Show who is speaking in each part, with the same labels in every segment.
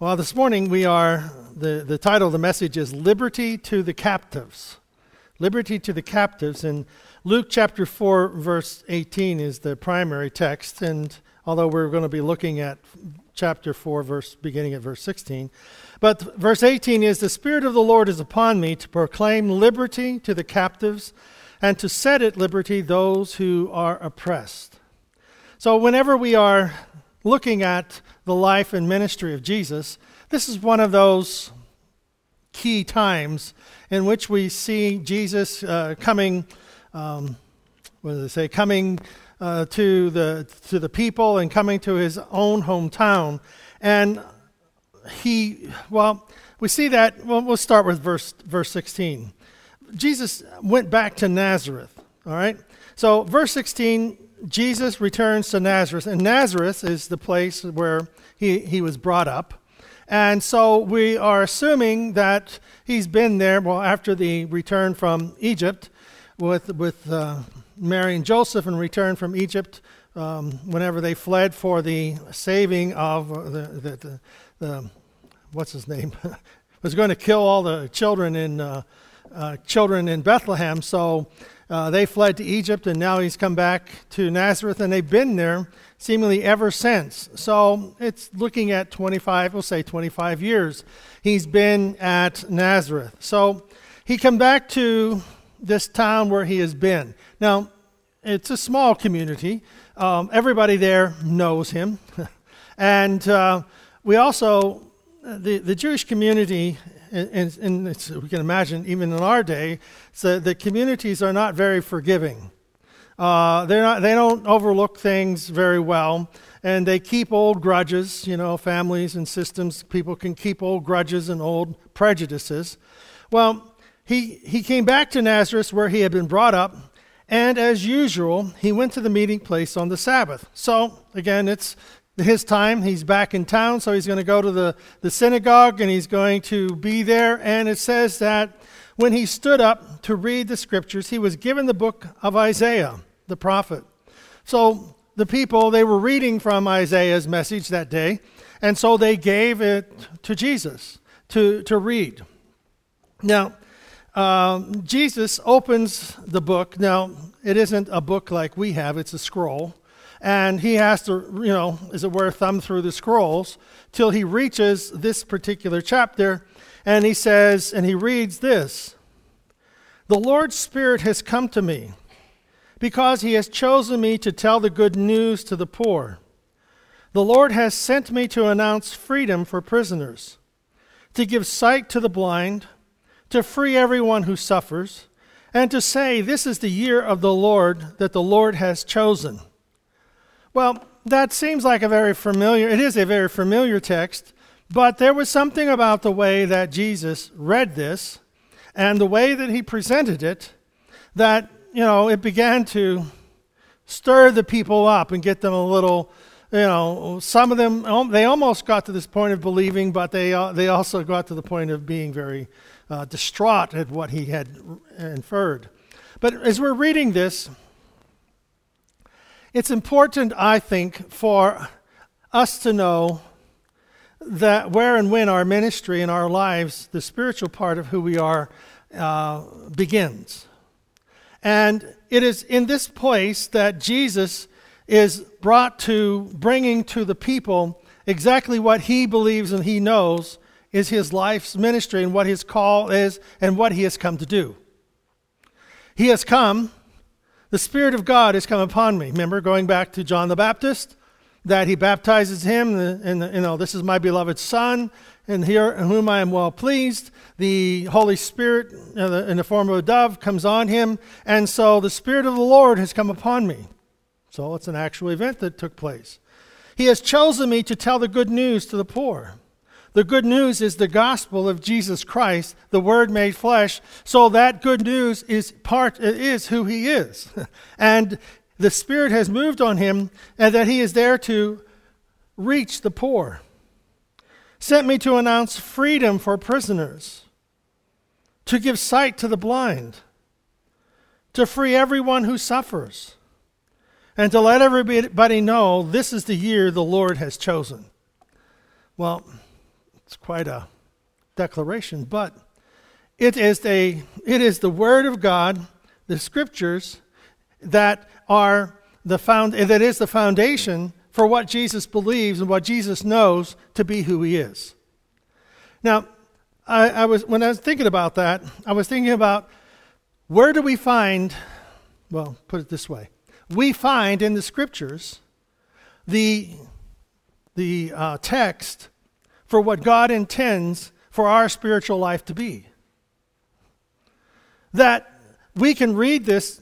Speaker 1: Well, this morning we are, the, the title of the message is Liberty to the Captives. Liberty to the Captives. And Luke chapter 4, verse 18 is the primary text. And although we're going to be looking at chapter 4, verse beginning at verse 16. But verse 18 is The Spirit of the Lord is upon me to proclaim liberty to the captives and to set at liberty those who are oppressed. So, whenever we are looking at the life and ministry of Jesus, this is one of those key times in which we see Jesus uh, coming, um, what do they say, coming uh, to, the, to the people and coming to his own hometown. And he, well, we see that, well, we'll start with verse, verse 16. Jesus went back to Nazareth, all right? So, verse 16 Jesus returns to Nazareth, and Nazareth is the place where he, he was brought up. And so we are assuming that he's been there, well, after the return from Egypt with, with uh, Mary and Joseph and return from Egypt um, whenever they fled for the saving of the, the, the, the what's his name? was going to kill all the children in, uh, uh, children in Bethlehem. So uh, they fled to Egypt, and now he's come back to Nazareth, and they've been there seemingly ever since. So it's looking at 25, we'll say 25 years. He's been at Nazareth. So he come back to this town where he has been. Now, it's a small community. Um, everybody there knows him. and uh, we also, the, the Jewish community and, and we can imagine even in our day, so the communities are not very forgiving. Uh, they're not, they don't overlook things very well, and they keep old grudges. You know, families and systems, people can keep old grudges and old prejudices. Well, he, he came back to Nazareth where he had been brought up, and as usual, he went to the meeting place on the Sabbath. So, again, it's his time. He's back in town, so he's going to go to the, the synagogue and he's going to be there. And it says that when he stood up to read the scriptures, he was given the book of Isaiah, the prophet. So the people, they were reading from Isaiah's message that day, and so they gave it to Jesus to, to read. Now, um, Jesus opens the book. Now, it isn't a book like we have, it's a scroll and he has to, you know, as it were, thumb through the scrolls till he reaches this particular chapter, and he says, and he reads this The Lord's Spirit has come to me because he has chosen me to tell the good news to the poor. The Lord has sent me to announce freedom for prisoners, to give sight to the blind, to free everyone who suffers, and to say, This is the year of the Lord that the Lord has chosen. Well, that seems like a very familiar, it is a very familiar text, but there was something about the way that Jesus read this and the way that he presented it that, you know, it began to stir the people up and get them a little, you know, some of them, they almost got to this point of believing, but they, uh, they also got to the point of being very uh, distraught at what he had inferred. But as we're reading this, it's important, I think, for us to know that where and when our ministry and our lives, the spiritual part of who we are, uh, begins. And it is in this place that Jesus is brought to bringing to the people exactly what he believes and he knows is his life's ministry and what his call is and what he has come to do. He has come the Spirit of God has come upon me. Remember, going back to John the Baptist, that he baptizes him, and, you know, this is my beloved Son, and here in whom I am well pleased. The Holy Spirit, in the form of a dove, comes on him, and so the Spirit of the Lord has come upon me. So it's an actual event that took place. He has chosen me to tell the good news to the poor. The good news is the gospel of Jesus Christ, the Word made flesh. So that good news is part is who He is, and the Spirit has moved on Him, and that He is there to reach the poor. Sent me to announce freedom for prisoners, to give sight to the blind, to free everyone who suffers, and to let everybody know this is the year the Lord has chosen. Well It's quite a declaration, but it is, a, it is the Word of God, the Scriptures, that are the found, that is the foundation for what Jesus believes and what Jesus knows to be who He is. Now, I, I was when I was thinking about that, I was thinking about where do we find, well, put it this way, we find in the Scriptures the the uh, text for what God intends for our spiritual life to be. That we can read this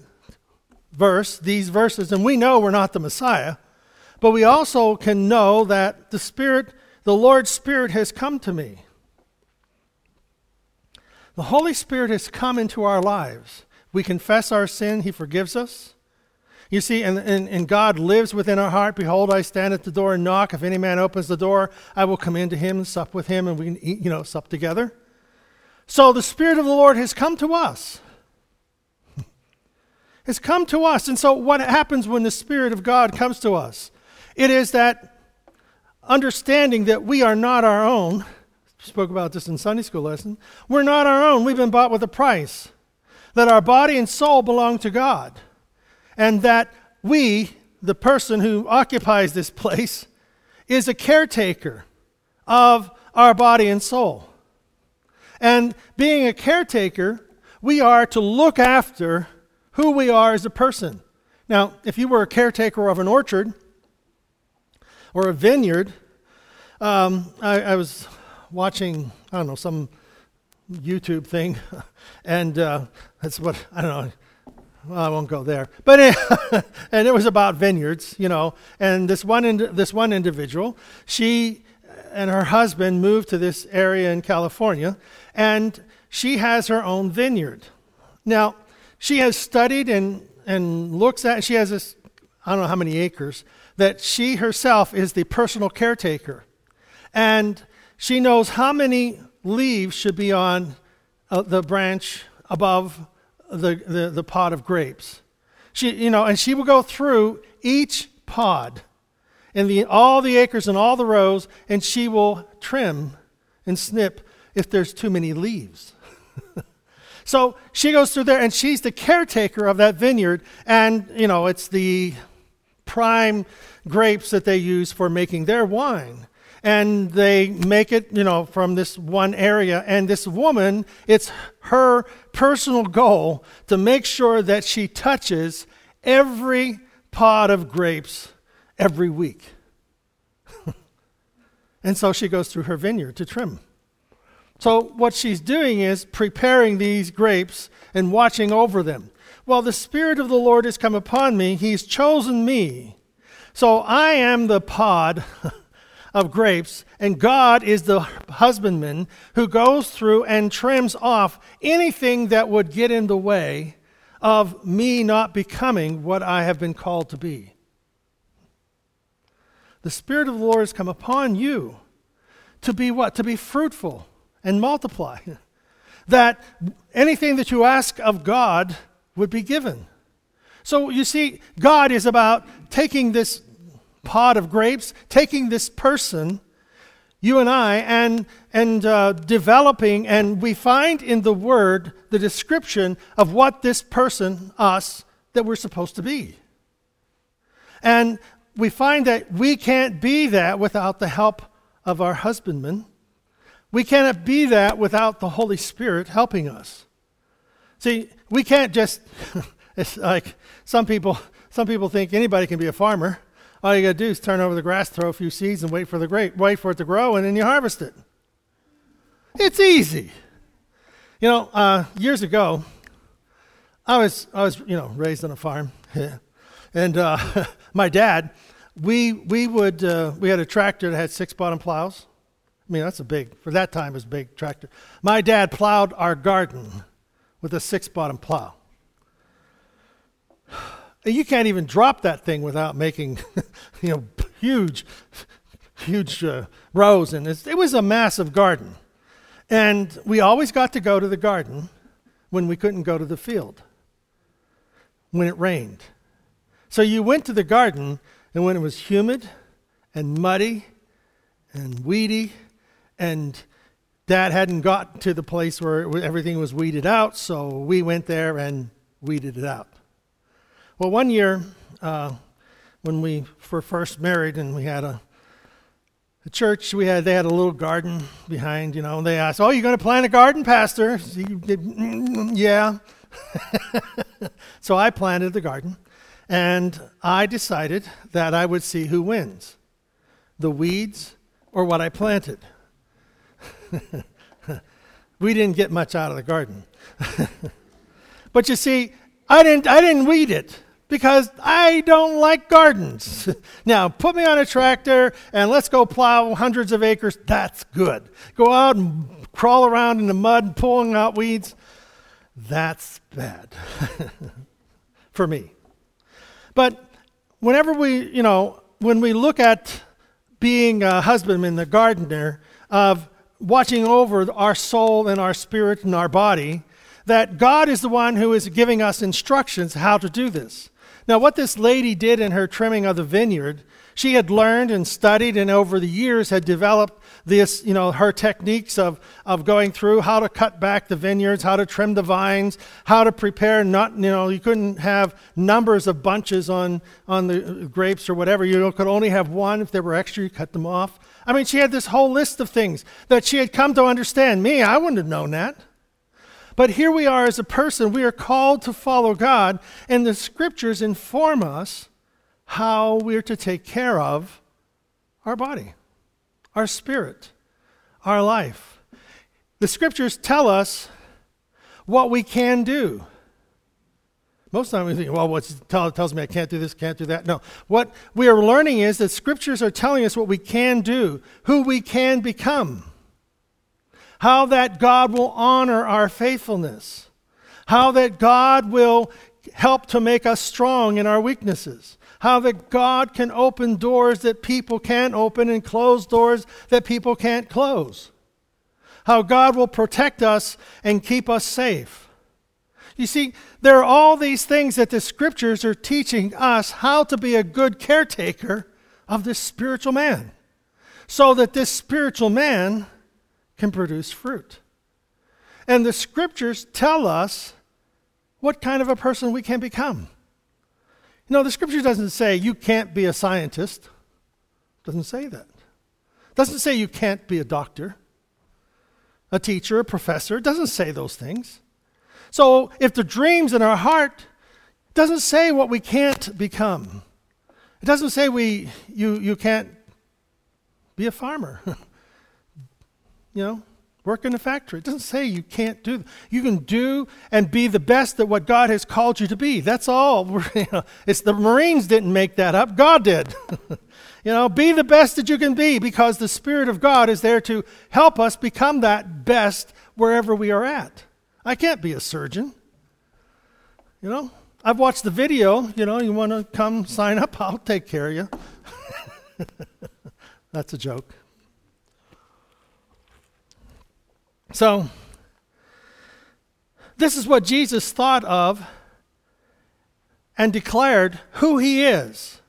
Speaker 1: verse, these verses, and we know we're not the Messiah, but we also can know that the Spirit, the Lord's Spirit, has come to me. The Holy Spirit has come into our lives. We confess our sin, He forgives us. You see, and, and, and, God lives within our heart. Behold, I stand at the door and knock. If any man opens the door, I will come into him and sup with him, and we can eat, you know, sup together. So the Spirit of the Lord has come to us. has come to us. And so what happens when the Spirit of God comes to us? It is that understanding that we are not our own. spoke about this in Sunday school lesson. We're not our own. We've been bought with a price. That our body and soul belong to God and that we, the person who occupies this place, is a caretaker of our body and soul. And being a caretaker, we are to look after who we are as a person. Now, if you were a caretaker of an orchard or a vineyard, um, I, I, was watching, I don't know, some YouTube thing, and uh, that's what, I don't know, well, I won't go there. But and it was about vineyards, you know. And this one ind- this one individual, she and her husband moved to this area in California, and she has her own vineyard. Now, she has studied and and looks at. She has this I don't know how many acres that she herself is the personal caretaker, and she knows how many leaves should be on uh, the branch above the, the, the pod of grapes. She, you know, and she will go through each pod and the, all the acres and all the rows, and she will trim and snip if there's too many leaves. so she goes through there, and she's the caretaker of that vineyard, and, you know, it's the prime grapes that they use for making their wine and they make it, you know, from this one area. And this woman, it's her personal goal to make sure that she touches every pod of grapes every week. and so she goes through her vineyard to trim. So, what she's doing is preparing these grapes and watching over them. Well, the Spirit of the Lord has come upon me, He's chosen me. So, I am the pod of grapes, and God is the husbandman who goes through and trims off anything that would get in the way of me not becoming what I have been called to be. The Spirit of the Lord has come upon you to be what? To be fruitful and multiply. that anything that you ask of God would be given. So you see, God is about taking this pod of grapes, taking this person, you and I, and, and uh, developing, and we find in the Word the description of what this person, us, that we're supposed to be. And we find that we can't be that without the help of our husbandman. We cannot be that without the Holy Spirit helping us. See, we can't just, it's like some people, some people think anybody can be a farmer. All you got to do is turn over the grass, throw a few seeds, and wait for the grape, wait for it to grow, and then you harvest it. It's easy. You know, uh, years ago, I was I was you know raised on a farm, and uh, my dad, we we would uh, we had a tractor that had six bottom plows. I mean that's a big for that time it was a big tractor. My dad plowed our garden with a six bottom plow. You can't even drop that thing without making, you know, huge, huge uh, rows. And it was a massive garden. And we always got to go to the garden when we couldn't go to the field, when it rained. So you went to the garden, and when it was humid and muddy and weedy And dad hadn't got to the place where everything was weeded out, so we went there and weeded it out. Well, one year, uh, when we were first married and we had a, a church, we had they had a little garden behind, you know, and they asked, "Oh, you're going to plant a garden, Pastor?" yeah. so I planted the garden, and I decided that I would see who wins, the weeds or what I planted. we didn't get much out of the garden. but you see, I didn't, I didn't weed it because I don't like gardens. now, put me on a tractor and let's go plow hundreds of acres. That's good. Go out and crawl around in the mud and pulling out weeds. That's bad for me. But whenever we, you know, when we look at being a husbandman, the gardener, of watching over our soul and our spirit and our body, that God is the one who is giving us instructions how to do this. Now, what this lady did in her trimming of the vineyard, she had learned and studied and over the years had developed this, you know, her techniques of, of going through how to cut back the vineyards, how to trim the vines, how to prepare not, you know, you couldn't have numbers of bunches on, on the uh, grapes or whatever. You could only have one. If there were extra, you cut them off. I mean, she had this whole list of things that she had come to understand. Me, I wouldn't have known that. But here we are as a person, we are called to follow God, and the scriptures inform us how we're to take care of our body, our spirit, our life. The scriptures tell us what we can do. Most of the time we think, well, what tell, tells me I can't do this, can't do that. No. What we are learning is that scriptures are telling us what we can do, who we can become how that God will honor our faithfulness, how that God will help to make us strong in our weaknesses, how that God can open doors that people can't open and close doors that people can't close, how God will protect us and keep us safe. You see, there are all these things that the scriptures are teaching us how to be a good caretaker of this spiritual man, so that this spiritual man can produce fruit. And the scriptures tell us what kind of a person we can become. You know, the scripture doesn't say you can't be a scientist. Doesn't say that. Doesn't say you can't be a doctor, a teacher, a professor. Doesn't say those things. So if the dreams in our heart doesn't say what we can't become. It doesn't say we you you can't be a farmer. you know, work in a factory. It doesn't say you can't do. You can do and be the best at what God has called you to be. That's all. It's the Marines didn't make that up. God did. you know, be the best that you can be because the Spirit of God is there to help us become that best wherever we are at. I can't be a surgeon. You know, I've watched the video. You know, you want to come sign up? I'll take care of you. That's a joke. So, this is what Jesus thought of and declared who he is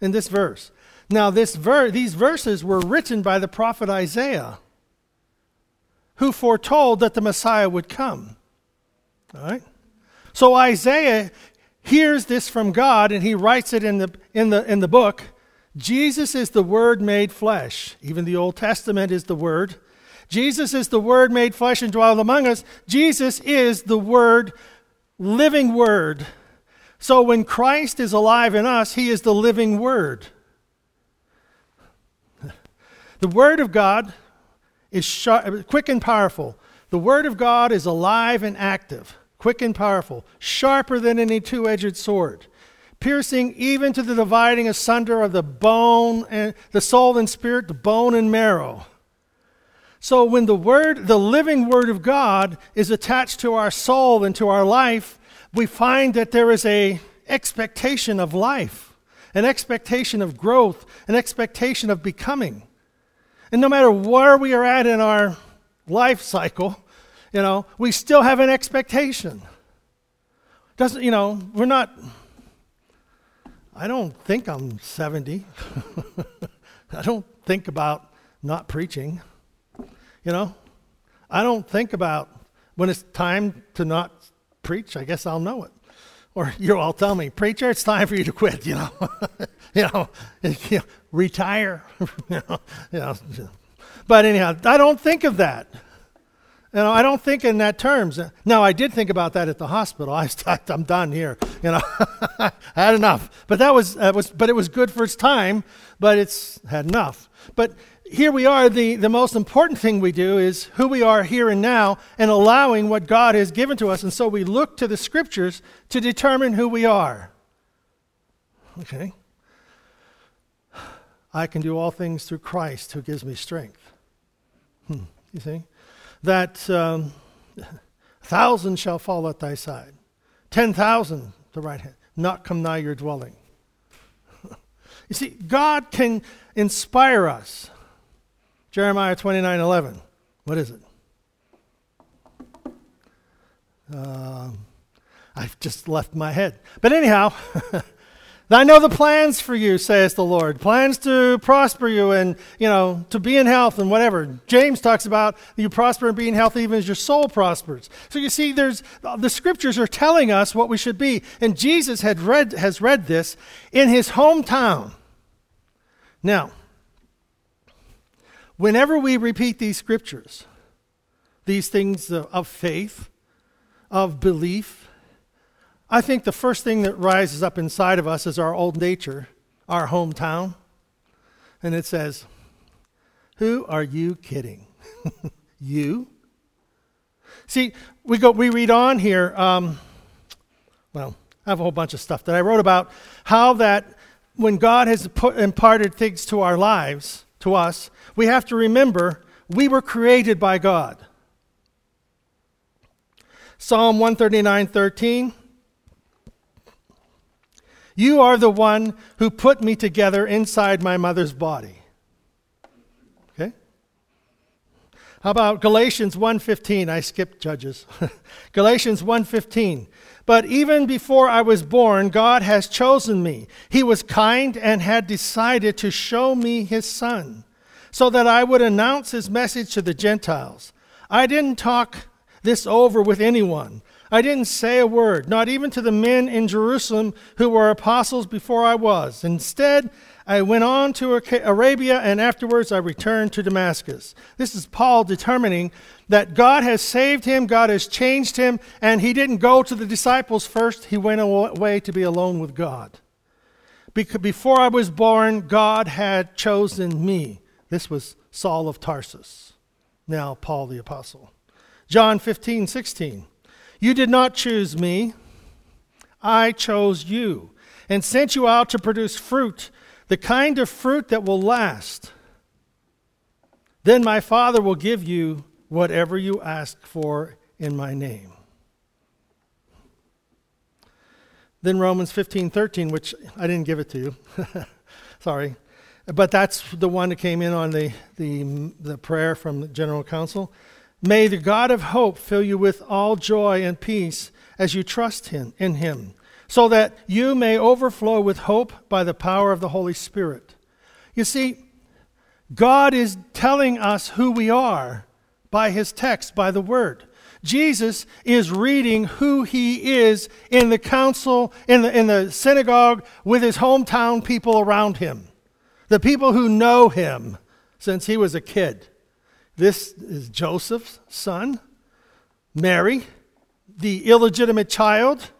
Speaker 1: in this verse. Now, this ver- these verses were written by the prophet Isaiah, who foretold that the Messiah would come. All right? So Isaiah hears this from God and he writes it in the, in the, in the book. Jesus is the Word made flesh. Even the Old Testament is the Word. Jesus is the Word made flesh and dwelled among us. Jesus is the Word, living Word. So when Christ is alive in us, He is the living Word. The Word of God is sharp, quick and powerful. The Word of God is alive and active, quick and powerful, sharper than any two edged sword, piercing even to the dividing asunder of the bone and the soul and spirit, the bone and marrow so when the word, the living word of God is attached to our soul and to our life, we find that there is a expectation of life, an expectation of growth, an expectation of becoming. And no matter where we are at in our life cycle, you know, we still have an expectation. Doesn't, you know, we're not I don't think I'm 70. I don't think about not preaching. You know, I don't think about when it's time to not preach. I guess I'll know it. Or you'll all tell me, preacher, it's time for you to quit. You know, you know, retire. you, know, you know. But anyhow, I don't think of that. You know, I don't think in that terms. Now, I did think about that at the hospital. I, I'm done here. You know, I had enough. But that was, uh, was, but it was good for its time. But it's had enough. But here we are. The, the most important thing we do is who we are here and now, and allowing what God has given to us. And so we look to the Scriptures to determine who we are. Okay. I can do all things through Christ who gives me strength. Hmm, you see? that um, thousand shall fall at thy side, ten thousand the right hand, not come nigh your dwelling. you see, God can inspire us. Jeremiah 29 11. What is it? Uh, I've just left my head. But anyhow, I know the plans for you, says the Lord. Plans to prosper you and, you know, to be in health and whatever. James talks about you prosper and being healthy even as your soul prospers. So you see, there's the scriptures are telling us what we should be. And Jesus had read, has read this in his hometown. Now, whenever we repeat these scriptures, these things of faith, of belief, I think the first thing that rises up inside of us is our old nature, our hometown. And it says, Who are you kidding? you? See, we, go, we read on here. Um, well, I have a whole bunch of stuff that I wrote about how that when God has put, imparted things to our lives, to us, we have to remember we were created by God. Psalm 139 13. You are the one who put me together inside my mother's body. Okay? How about Galatians 1:15? I skipped Judges. Galatians 1:15. But even before I was born, God has chosen me. He was kind and had decided to show me his son so that I would announce his message to the Gentiles. I didn't talk this over with anyone. I didn't say a word, not even to the men in Jerusalem who were apostles before I was. Instead, I went on to Arabia and afterwards I returned to Damascus. This is Paul determining that God has saved him, God has changed him, and he didn't go to the disciples first. He went away to be alone with God. Before I was born, God had chosen me. This was Saul of Tarsus, now Paul the Apostle. John 15, 16. You did not choose me, I chose you and sent you out to produce fruit, the kind of fruit that will last. Then my Father will give you whatever you ask for in my name. Then Romans 15 13, which I didn't give it to you. Sorry. But that's the one that came in on the, the, the prayer from the General Council. May the God of hope fill you with all joy and peace as you trust him in him, so that you may overflow with hope by the power of the Holy Spirit. You see, God is telling us who we are by his text, by the word. Jesus is reading who he is in the council, in the, in the synagogue, with his hometown people around him, the people who know him since he was a kid. This is Joseph's son, Mary, the illegitimate child.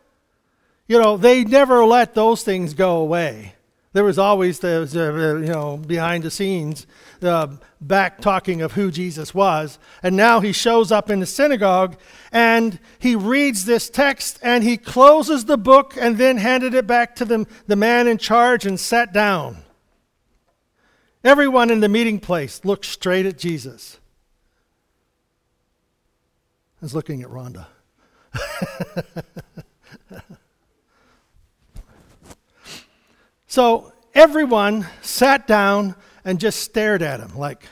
Speaker 1: You know, they never let those things go away. There was always the, you know, behind the scenes, uh, back talking of who Jesus was. And now he shows up in the synagogue and he reads this text and he closes the book and then handed it back to the, the man in charge and sat down. Everyone in the meeting place looked straight at Jesus I was looking at Rhonda. so everyone sat down and just stared at him, like,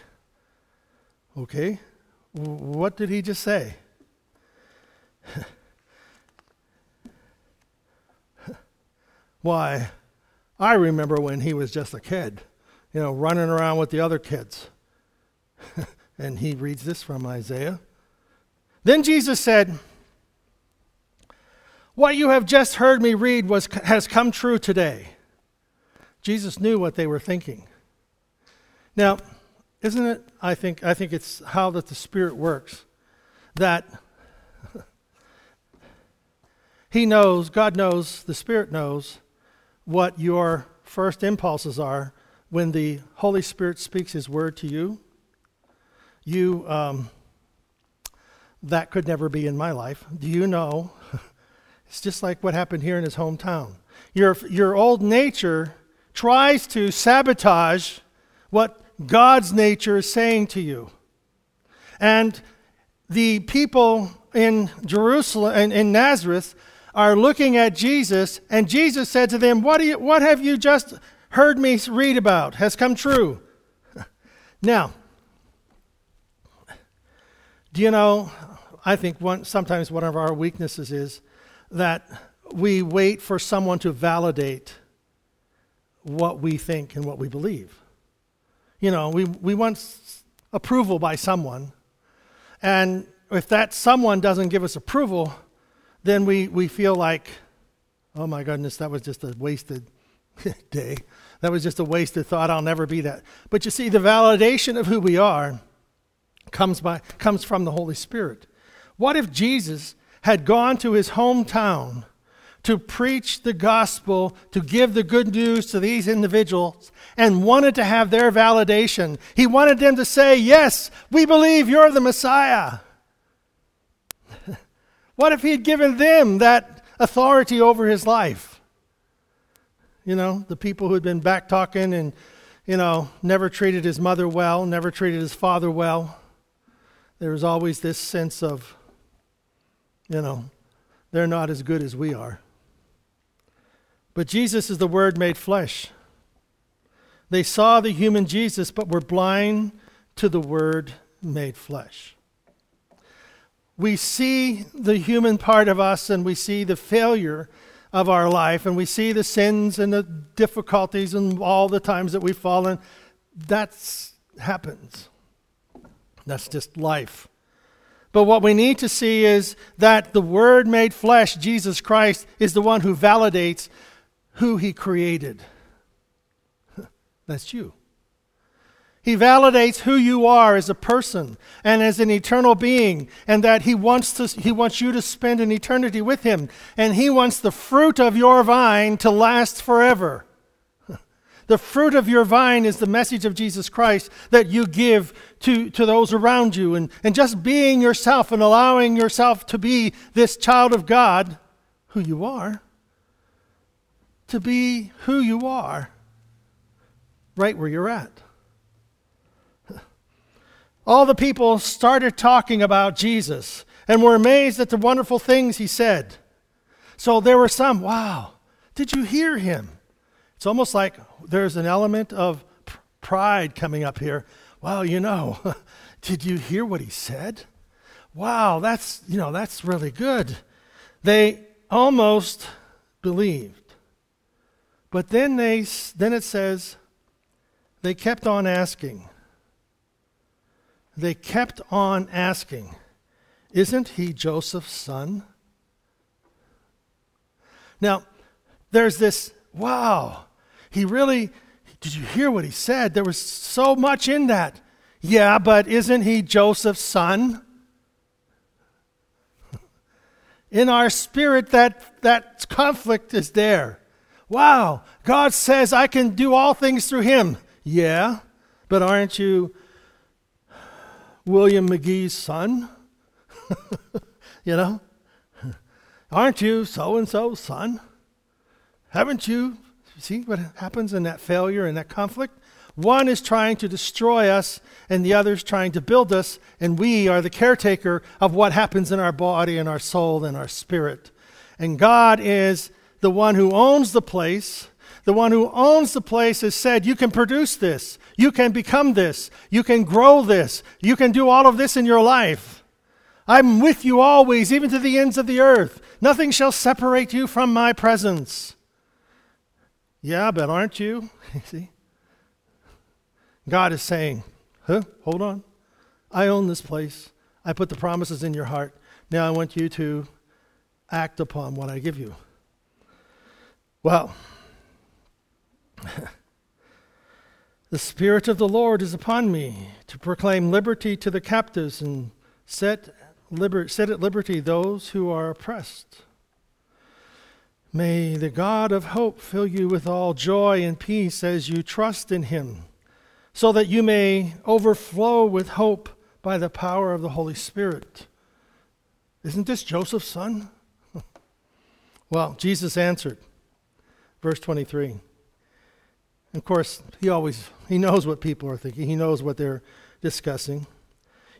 Speaker 1: okay, what did he just say? Why, I remember when he was just a kid, you know, running around with the other kids. And he reads this from Isaiah. Then Jesus said, What you have just heard me read was, has come true today. Jesus knew what they were thinking. Now, isn't it? I think, I think it's how that the Spirit works. That He knows, God knows, the Spirit knows what your first impulses are when the Holy Spirit speaks His word to you. You, um, that could never be in my life. Do you know? it's just like what happened here in his hometown. Your, your old nature tries to sabotage what God's nature is saying to you. And the people in Jerusalem and in Nazareth are looking at Jesus, and Jesus said to them, What, do you, what have you just heard me read about? Has come true. now, do you know, I think one, sometimes one of our weaknesses is that we wait for someone to validate what we think and what we believe. You know, we, we want approval by someone, and if that someone doesn't give us approval, then we, we feel like, oh my goodness, that was just a wasted day. That was just a wasted thought. I'll never be that. But you see, the validation of who we are comes, by, comes from the Holy Spirit. What if Jesus had gone to his hometown to preach the gospel, to give the good news to these individuals, and wanted to have their validation? He wanted them to say, Yes, we believe you're the Messiah. what if he had given them that authority over his life? You know, the people who had been back talking and, you know, never treated his mother well, never treated his father well there was always this sense of, you know, they're not as good as we are. But Jesus is the Word made flesh. They saw the human Jesus, but were blind to the Word made flesh. We see the human part of us and we see the failure of our life and we see the sins and the difficulties and all the times that we've fallen. That happens. That's just life. But what we need to see is that the Word made flesh, Jesus Christ, is the one who validates who He created. That's you. He validates who you are as a person and as an eternal being, and that he wants, to, he wants you to spend an eternity with Him. And He wants the fruit of your vine to last forever. The fruit of your vine is the message of Jesus Christ that you give to, to those around you. And, and just being yourself and allowing yourself to be this child of God, who you are, to be who you are, right where you're at. All the people started talking about Jesus and were amazed at the wonderful things he said. So there were some, wow, did you hear him? It's almost like there's an element of pride coming up here. Well, you know, did you hear what he said? Wow, that's, you know, that's really good. They almost believed. But then they then it says they kept on asking. They kept on asking, isn't he Joseph's son? Now, there's this wow, he really, did you hear what he said? There was so much in that. Yeah, but isn't he Joseph's son? In our spirit, that, that conflict is there. Wow, God says I can do all things through him. Yeah, but aren't you William McGee's son? you know? Aren't you so and so's son? Haven't you See what happens in that failure and that conflict? One is trying to destroy us, and the other is trying to build us, and we are the caretaker of what happens in our body and our soul and our spirit. And God is the one who owns the place. The one who owns the place has said, You can produce this. You can become this. You can grow this. You can do all of this in your life. I'm with you always, even to the ends of the earth. Nothing shall separate you from my presence. Yeah, but aren't you? You see? God is saying, huh? Hold on. I own this place. I put the promises in your heart. Now I want you to act upon what I give you. Well, the Spirit of the Lord is upon me to proclaim liberty to the captives and set, liber- set at liberty those who are oppressed. May the God of hope fill you with all joy and peace as you trust in him, so that you may overflow with hope by the power of the Holy Spirit. Isn't this Joseph's son? well, Jesus answered, verse 23. Of course, he always he knows what people are thinking. He knows what they're discussing.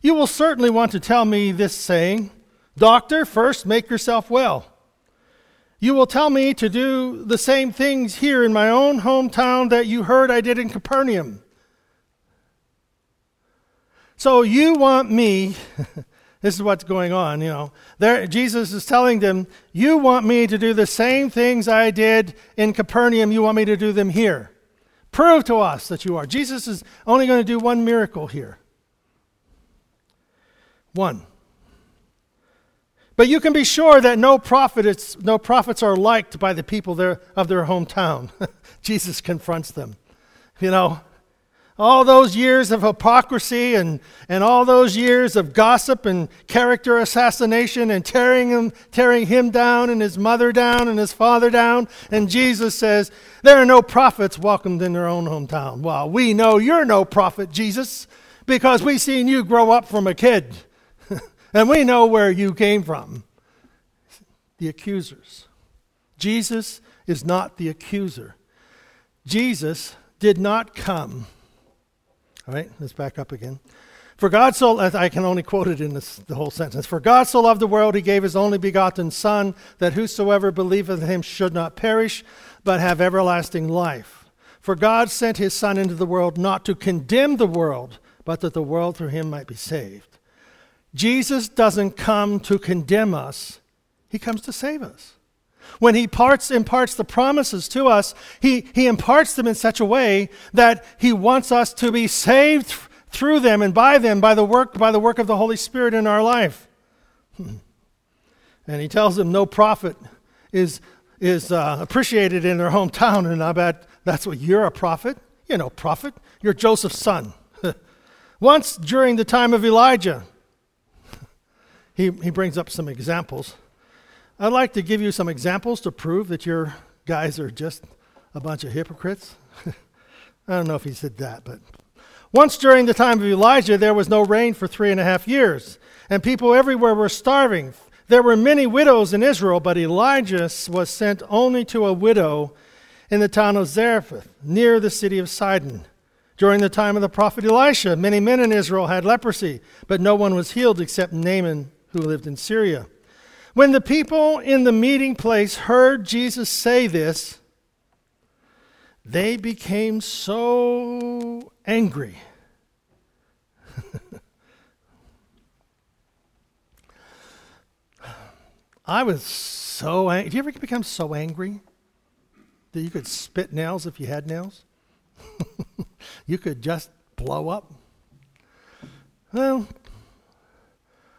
Speaker 1: You will certainly want to tell me this saying, Doctor, first make yourself well. You will tell me to do the same things here in my own hometown that you heard I did in Capernaum. So you want me, this is what's going on, you know. There, Jesus is telling them, You want me to do the same things I did in Capernaum, you want me to do them here. Prove to us that you are. Jesus is only going to do one miracle here. One. But you can be sure that no, prophet no prophets are liked by the people there, of their hometown. Jesus confronts them. You know, all those years of hypocrisy and, and all those years of gossip and character assassination and tearing him, tearing him down and his mother down and his father down. And Jesus says, There are no prophets welcomed in their own hometown. Well, we know you're no prophet, Jesus, because we've seen you grow up from a kid. And we know where you came from the accusers. Jesus is not the accuser. Jesus did not come. All right, let's back up again. For God so, I can only quote it in this, the whole sentence. For God so loved the world, he gave his only begotten Son, that whosoever believeth in him should not perish, but have everlasting life. For God sent his Son into the world not to condemn the world, but that the world through him might be saved. Jesus doesn't come to condemn us, he comes to save us. When he parts, imparts the promises to us, he, he imparts them in such a way that he wants us to be saved through them and by them by the work, by the work of the Holy Spirit in our life. Hmm. And he tells them no prophet is, is uh, appreciated in their hometown. And I bet that's what you're a prophet. You're no prophet. You're Joseph's son. Once during the time of Elijah, he, he brings up some examples. I'd like to give you some examples to prove that your guys are just a bunch of hypocrites. I don't know if he said that, but once during the time of Elijah, there was no rain for three and a half years, and people everywhere were starving. There were many widows in Israel, but Elijah was sent only to a widow in the town of Zarephath, near the city of Sidon. During the time of the prophet Elisha, many men in Israel had leprosy, but no one was healed except Naaman who lived in Syria. When the people in the meeting place heard Jesus say this, they became so angry. I was so angry. Did you ever become so angry that you could spit nails if you had nails? you could just blow up? Well,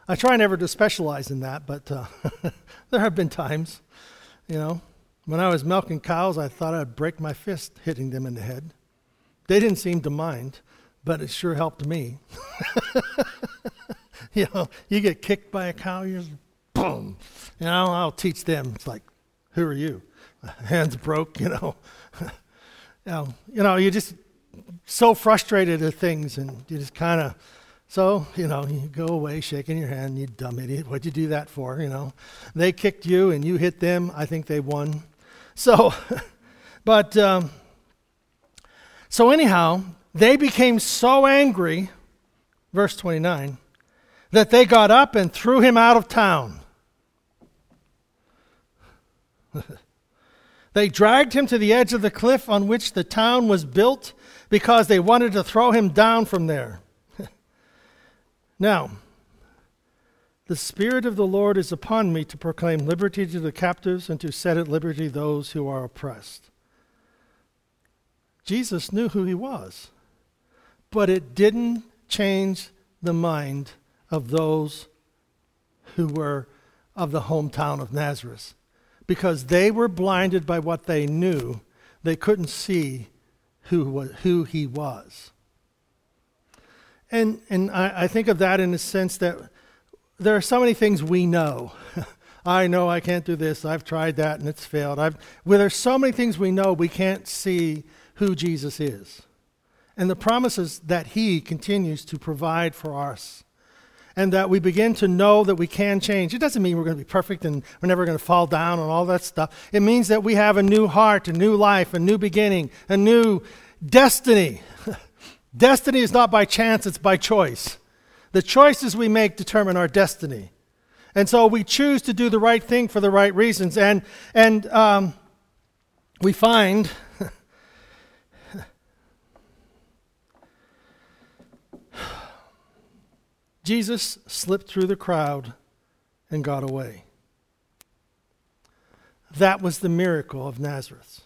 Speaker 1: I try never to specialize in that, but uh, there have been times, you know, when I was milking cows, I thought I'd break my fist hitting them in the head. They didn't seem to mind, but it sure helped me. you know, you get kicked by a cow, you just boom. You know, I'll teach them. It's like, who are you? Hands broke, you know. you know, you know, you're just so frustrated at things, and you just kind of so, you know, you go away shaking your hand, you dumb idiot. What'd you do that for? You know, they kicked you and you hit them. I think they won. So, but, um, so anyhow, they became so angry, verse 29, that they got up and threw him out of town. they dragged him to the edge of the cliff on which the town was built because they wanted to throw him down from there. Now, the Spirit of the Lord is upon me to proclaim liberty to the captives and to set at liberty those who are oppressed. Jesus knew who he was, but it didn't change the mind of those who were of the hometown of Nazareth. Because they were blinded by what they knew, they couldn't see who, was, who he was. And, and I, I think of that in the sense that there are so many things we know. I know I can't do this. I've tried that and it's failed. I've, well, so many things we know we can't see who Jesus is. And the promises that he continues to provide for us. And that we begin to know that we can change. It doesn't mean we're going to be perfect and we're never going to fall down and all that stuff. It means that we have a new heart, a new life, a new beginning, a new destiny. destiny is not by chance, it's by choice. The choices we make determine our destiny. And so we choose to do the right thing for the right reasons. And, and um, we find Jesus slipped through the crowd and got away. That was the miracle of Nazareth.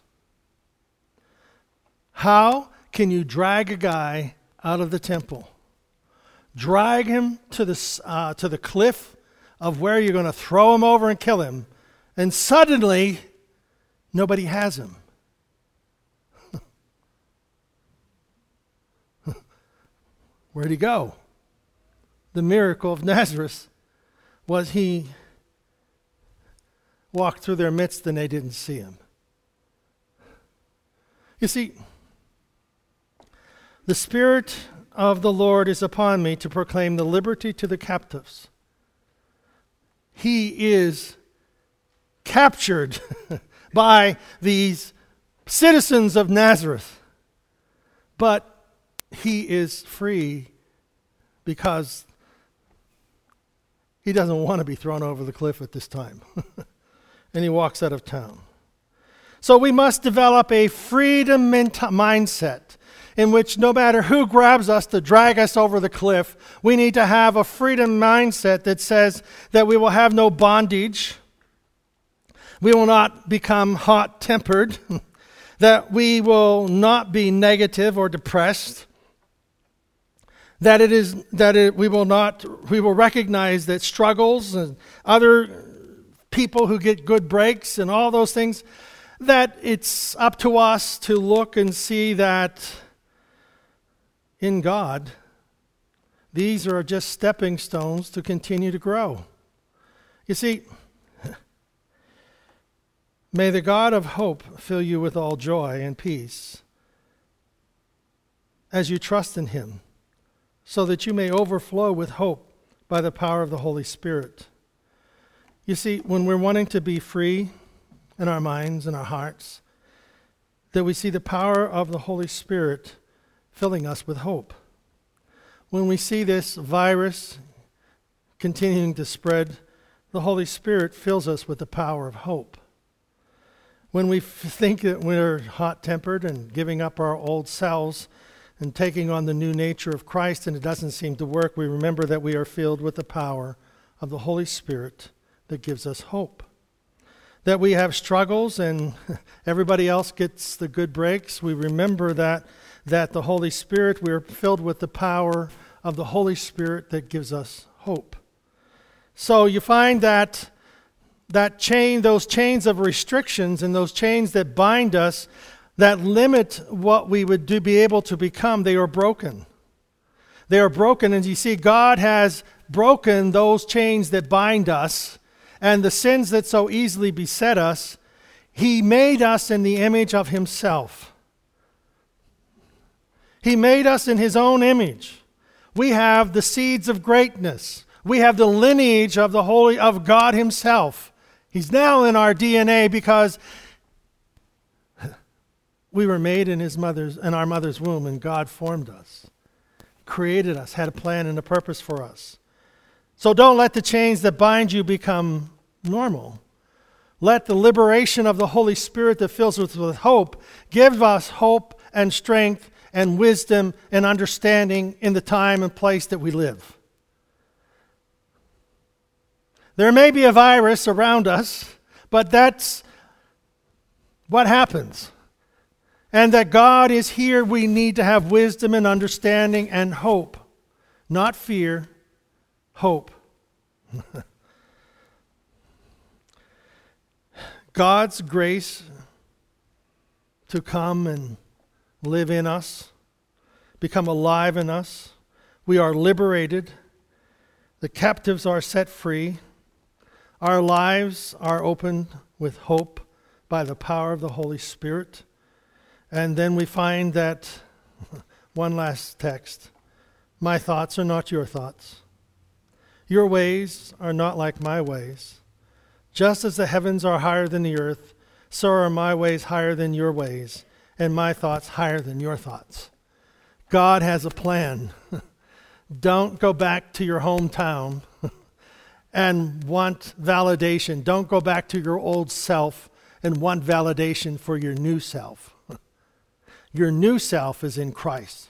Speaker 1: How can you drag a guy out of the temple? Drag him to the, uh, to the cliff of where you're going to throw him over and kill him, and suddenly nobody has him. Where'd he go? The miracle of Nazareth was he walked through their midst and they didn't see him. You see, the Spirit of the Lord is upon me to proclaim the liberty to the captives he is captured by these citizens of Nazareth. But he is free because he doesn't want to be thrown over the cliff at this time. and he walks out of town. So we must develop a freedom mindset in which no matter who grabs us to drag us over the cliff, we need to have a freedom mindset that says that we will have no bondage, we will not become hot tempered, that we will not be negative or depressed. That it is that it, we will not we will recognize that struggles and other people who get good breaks and all those things that it's up to us to look and see that in God, these are just stepping stones to continue to grow. You see, may the God of hope fill you with all joy and peace as you trust in him, so that you may overflow with hope by the power of the Holy Spirit. You see, when we're wanting to be free in our minds and our hearts, that we see the power of the Holy Spirit filling us with hope. When we see this virus continuing to spread, the Holy Spirit fills us with the power of hope. When we f- think that we're hot tempered and giving up our old selves and taking on the new nature of Christ and it doesn't seem to work, we remember that we are filled with the power of the Holy Spirit that gives us hope. That we have struggles and everybody else gets the good breaks, we remember that that the Holy Spirit, we are filled with the power of the Holy Spirit that gives us hope. So you find that that chain, those chains of restrictions and those chains that bind us, that limit what we would do, be able to become, they are broken. They are broken, and you see, God has broken those chains that bind us and the sins that so easily beset us. He made us in the image of Himself. He made us in His own image. We have the seeds of greatness. We have the lineage of the Holy of God Himself. He's now in our DNA because we were made in His mother's in our mother's womb, and God formed us, created us, had a plan and a purpose for us. So don't let the chains that bind you become normal. Let the liberation of the Holy Spirit that fills us with hope give us hope and strength and wisdom and understanding in the time and place that we live. There may be a virus around us, but that's what happens. And that God is here, we need to have wisdom and understanding and hope not fear, hope. God's grace to come and live in us, become alive in us. We are liberated. The captives are set free. Our lives are opened with hope by the power of the Holy Spirit. And then we find that one last text My thoughts are not your thoughts. Your ways are not like my ways. Just as the heavens are higher than the earth, so are my ways higher than your ways, and my thoughts higher than your thoughts. God has a plan. Don't go back to your hometown and want validation. Don't go back to your old self and want validation for your new self. Your new self is in Christ.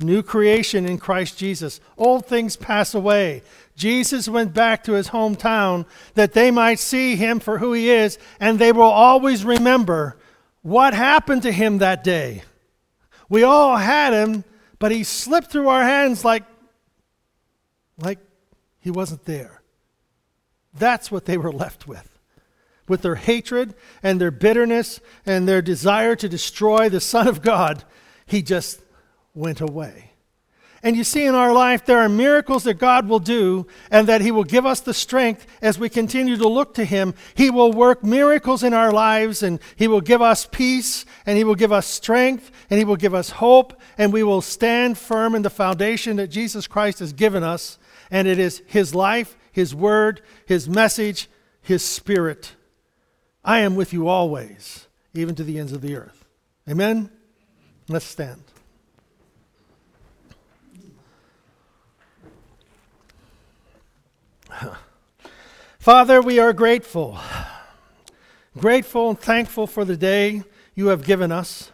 Speaker 1: New creation in Christ Jesus. Old things pass away. Jesus went back to his hometown that they might see him for who he is, and they will always remember what happened to him that day. We all had him, but he slipped through our hands like, like he wasn't there. That's what they were left with. With their hatred and their bitterness and their desire to destroy the Son of God, he just went away. And you see, in our life, there are miracles that God will do, and that He will give us the strength as we continue to look to Him. He will work miracles in our lives, and He will give us peace, and He will give us strength, and He will give us hope, and we will stand firm in the foundation that Jesus Christ has given us. And it is His life, His word, His message, His spirit. I am with you always, even to the ends of the earth. Amen? Let's stand. Father, we are grateful. Grateful and thankful for the day you have given us.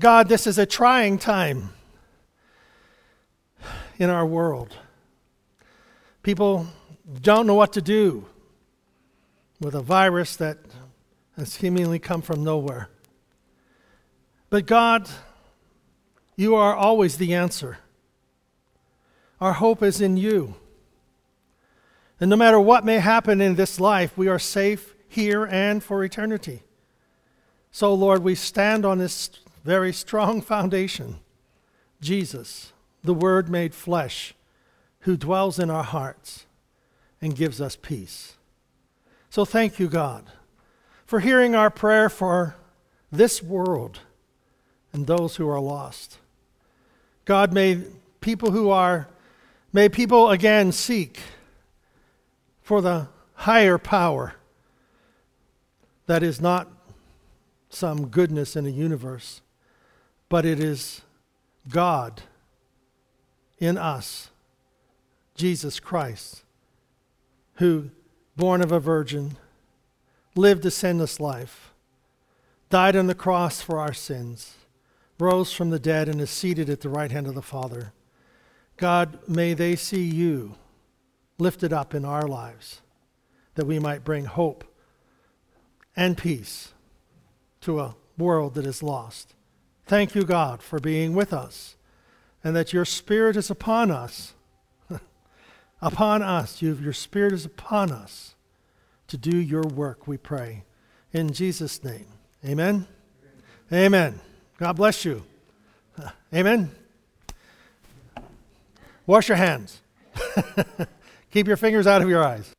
Speaker 1: God, this is a trying time in our world. People don't know what to do with a virus that has seemingly come from nowhere. But God, you are always the answer. Our hope is in you. And no matter what may happen in this life, we are safe here and for eternity. So, Lord, we stand on this very strong foundation Jesus, the Word made flesh, who dwells in our hearts and gives us peace. So, thank you, God, for hearing our prayer for this world and those who are lost. God, may people who are, may people again seek for the higher power that is not some goodness in a universe, but it is God in us, Jesus Christ, who, born of a virgin, lived a sinless life, died on the cross for our sins, rose from the dead, and is seated at the right hand of the Father. God, may they see you lifted up in our lives, that we might bring hope and peace to a world that is lost. Thank you, God, for being with us, and that your Spirit is upon us. upon us. You, your Spirit is upon us to do your work, we pray. In Jesus' name. Amen. Amen. Amen. God bless you. Amen. Wash your hands. Keep your fingers out of your eyes.